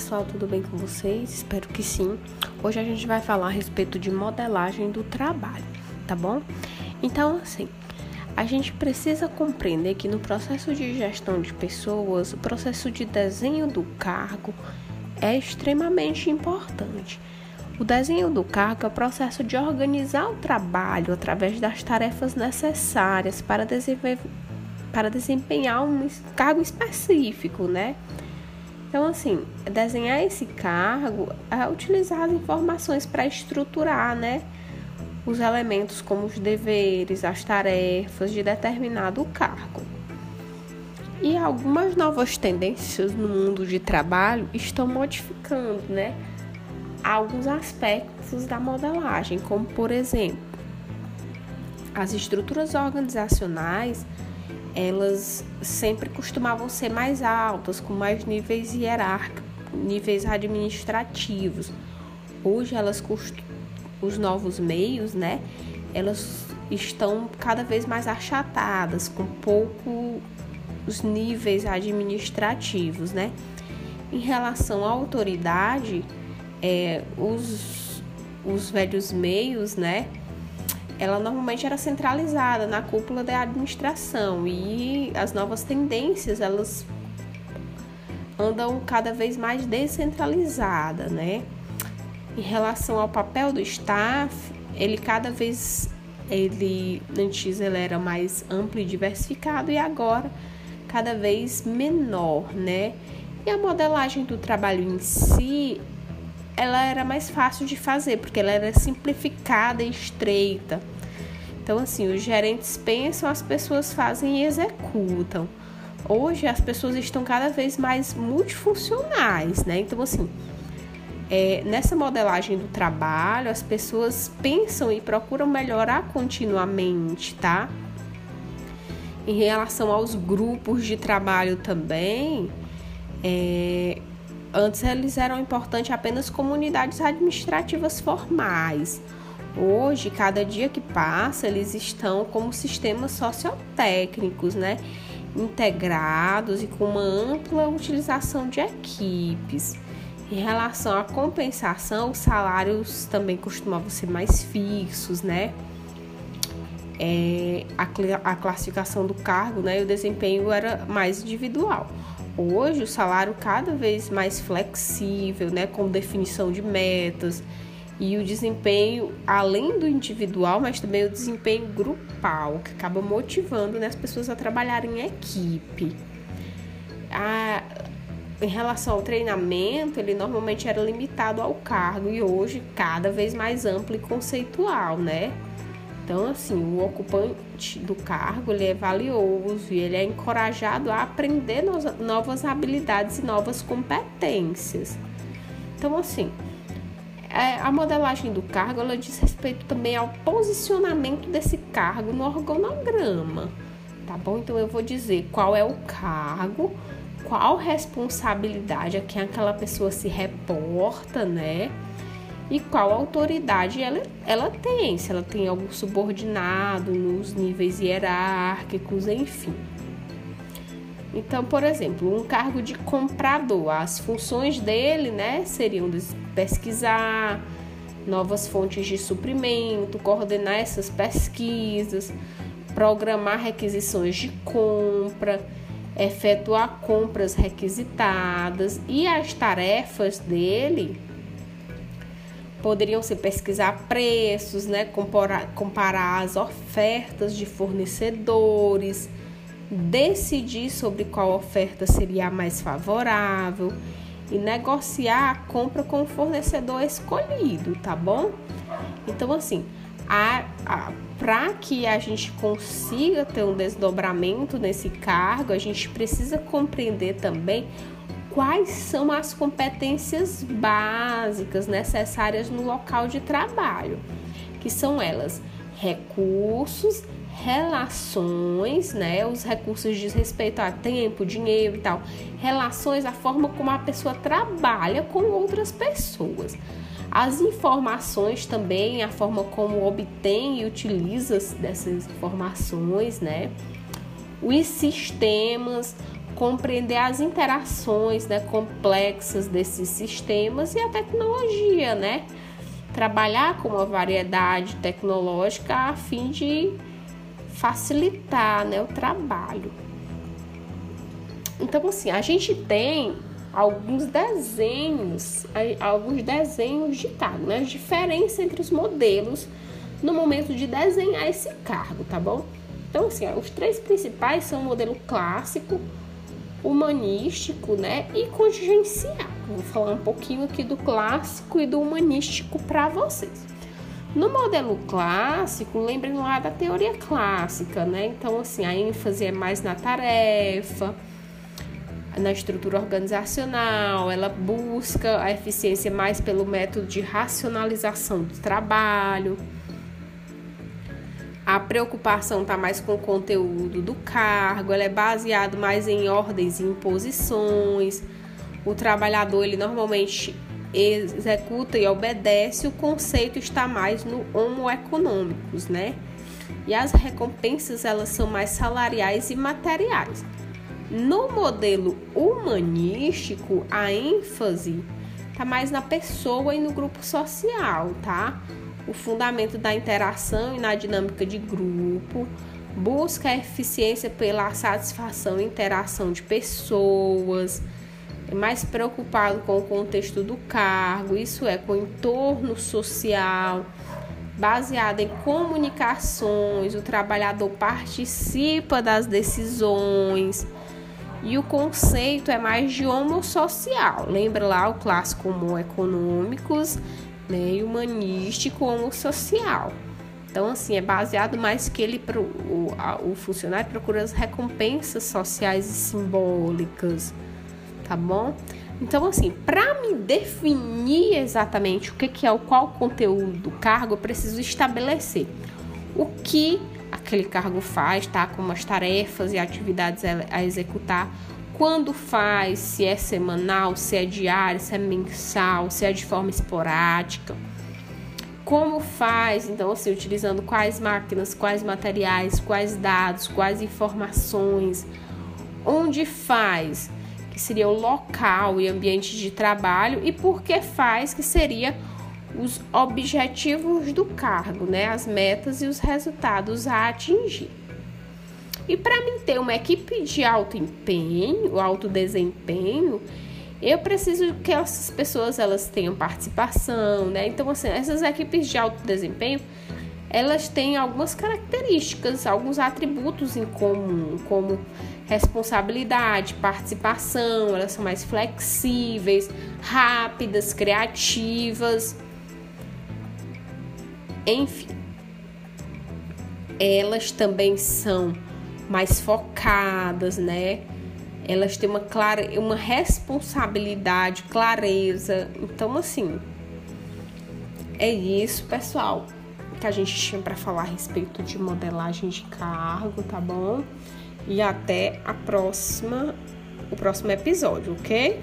pessoal, tudo bem com vocês? Espero que sim. Hoje a gente vai falar a respeito de modelagem do trabalho, tá bom? Então, assim, a gente precisa compreender que no processo de gestão de pessoas, o processo de desenho do cargo é extremamente importante. O desenho do cargo é o processo de organizar o trabalho através das tarefas necessárias para, para desempenhar um cargo específico, né? Então, assim, desenhar esse cargo é utilizar as informações para estruturar, né? Os elementos como os deveres, as tarefas de determinado cargo. E algumas novas tendências no mundo de trabalho estão modificando, né? Alguns aspectos da modelagem, como por exemplo, as estruturas organizacionais elas sempre costumavam ser mais altas, com mais níveis hierárquicos, níveis administrativos. Hoje elas os novos meios, né? Elas estão cada vez mais achatadas, com poucos níveis administrativos, né? Em relação à autoridade, é, os, os velhos meios, né? Ela normalmente era centralizada na cúpula da administração e as novas tendências elas andam cada vez mais descentralizada, né? Em relação ao papel do staff, ele cada vez ele antes ele era mais amplo e diversificado e agora cada vez menor, né? E a modelagem do trabalho em si, ela era mais fácil de fazer, porque ela era simplificada e estreita. Então, assim, os gerentes pensam, as pessoas fazem e executam. Hoje as pessoas estão cada vez mais multifuncionais, né? Então, assim, é, nessa modelagem do trabalho, as pessoas pensam e procuram melhorar continuamente, tá? Em relação aos grupos de trabalho também, é, Antes eles eram importantes apenas comunidades administrativas formais. Hoje, cada dia que passa, eles estão como sistemas sociotécnicos, né? Integrados e com uma ampla utilização de equipes. Em relação à compensação, os salários também costumavam ser mais fixos, né? É, a, a classificação do cargo né, e o desempenho era mais individual. Hoje, o salário cada vez mais flexível, né, com definição de metas e o desempenho, além do individual, mas também o desempenho grupal, que acaba motivando né, as pessoas a trabalharem em equipe. A, em relação ao treinamento, ele normalmente era limitado ao cargo e hoje cada vez mais amplo e conceitual, né? Então, assim, o ocupante do cargo ele é valioso e ele é encorajado a aprender novas habilidades e novas competências. Então, assim, a modelagem do cargo ela diz respeito também ao posicionamento desse cargo no organograma, tá bom? Então, eu vou dizer qual é o cargo, qual responsabilidade a quem aquela pessoa se reporta, né? e qual autoridade ela, ela tem, se ela tem algum subordinado nos níveis hierárquicos, enfim. Então, por exemplo, um cargo de comprador, as funções dele, né, seriam pesquisar novas fontes de suprimento, coordenar essas pesquisas, programar requisições de compra, efetuar compras requisitadas. E as tarefas dele poderiam ser pesquisar preços, né, comparar, comparar as ofertas de fornecedores, decidir sobre qual oferta seria a mais favorável e negociar a compra com o fornecedor escolhido, tá bom? Então, assim, para que a gente consiga ter um desdobramento nesse cargo, a gente precisa compreender também quais são as competências básicas necessárias no local de trabalho, que são elas recursos, relações, né? Os recursos diz respeito a tempo, dinheiro e tal. Relações, a forma como a pessoa trabalha com outras pessoas. As informações também, a forma como obtém e utiliza dessas informações, né? Os sistemas, compreender as interações né, complexas desses sistemas e a tecnologia, né? Trabalhar com uma variedade tecnológica a fim de facilitar né, o trabalho. Então, assim, a gente tem alguns desenhos, alguns desenhos de cargo, né? A diferença entre os modelos no momento de desenhar esse cargo, tá bom? Então, assim, os três principais são o modelo clássico, humanístico, né, e contingencial. Vou falar um pouquinho aqui do clássico e do humanístico para vocês. No modelo clássico, lembrem lá da teoria clássica, né? Então, assim, a ênfase é mais na tarefa, na estrutura organizacional, ela busca a eficiência mais pelo método de racionalização do trabalho. A preocupação está mais com o conteúdo do cargo, ela é baseado mais em ordens e imposições. O trabalhador ele normalmente executa e obedece, o conceito está mais no homo econômicos, né? E as recompensas elas são mais salariais e materiais. No modelo humanístico, a ênfase está mais na pessoa e no grupo social, tá? O fundamento da interação e na dinâmica de grupo, busca a eficiência pela satisfação e interação de pessoas, mais preocupado com o contexto do cargo, isso é, com o entorno social, baseado em comunicações, o trabalhador participa das decisões e o conceito é mais de homossocial. Lembra lá o clássico homo econômicos né, humanístico homossocial. Então, assim, é baseado mais que ele, o, o funcionário procura as recompensas sociais e simbólicas, tá bom? Então, assim, para me definir exatamente o que, que é o qual conteúdo do cargo, eu preciso estabelecer o que aquele cargo faz, tá? Como as tarefas e atividades a executar, quando faz, se é semanal, se é diário, se é mensal, se é de forma esporádica. Como faz, então, assim, utilizando quais máquinas, quais materiais, quais dados, quais informações, onde faz, que seria o local e ambiente de trabalho, e por que faz, que seria os objetivos do cargo, né, as metas e os resultados a atingir. E para mim ter uma equipe de alto empenho, alto desempenho, eu preciso que essas pessoas elas tenham participação, né? Então assim, essas equipes de alto desempenho, elas têm algumas características, alguns atributos em comum, como responsabilidade, participação, elas são mais flexíveis, rápidas, criativas enfim, elas também são mais focadas, né? Elas têm uma clara, uma responsabilidade, clareza. Então, assim, é isso, pessoal, que a gente tinha para falar a respeito de modelagem de cargo, tá bom? E até a próxima, o próximo episódio, ok?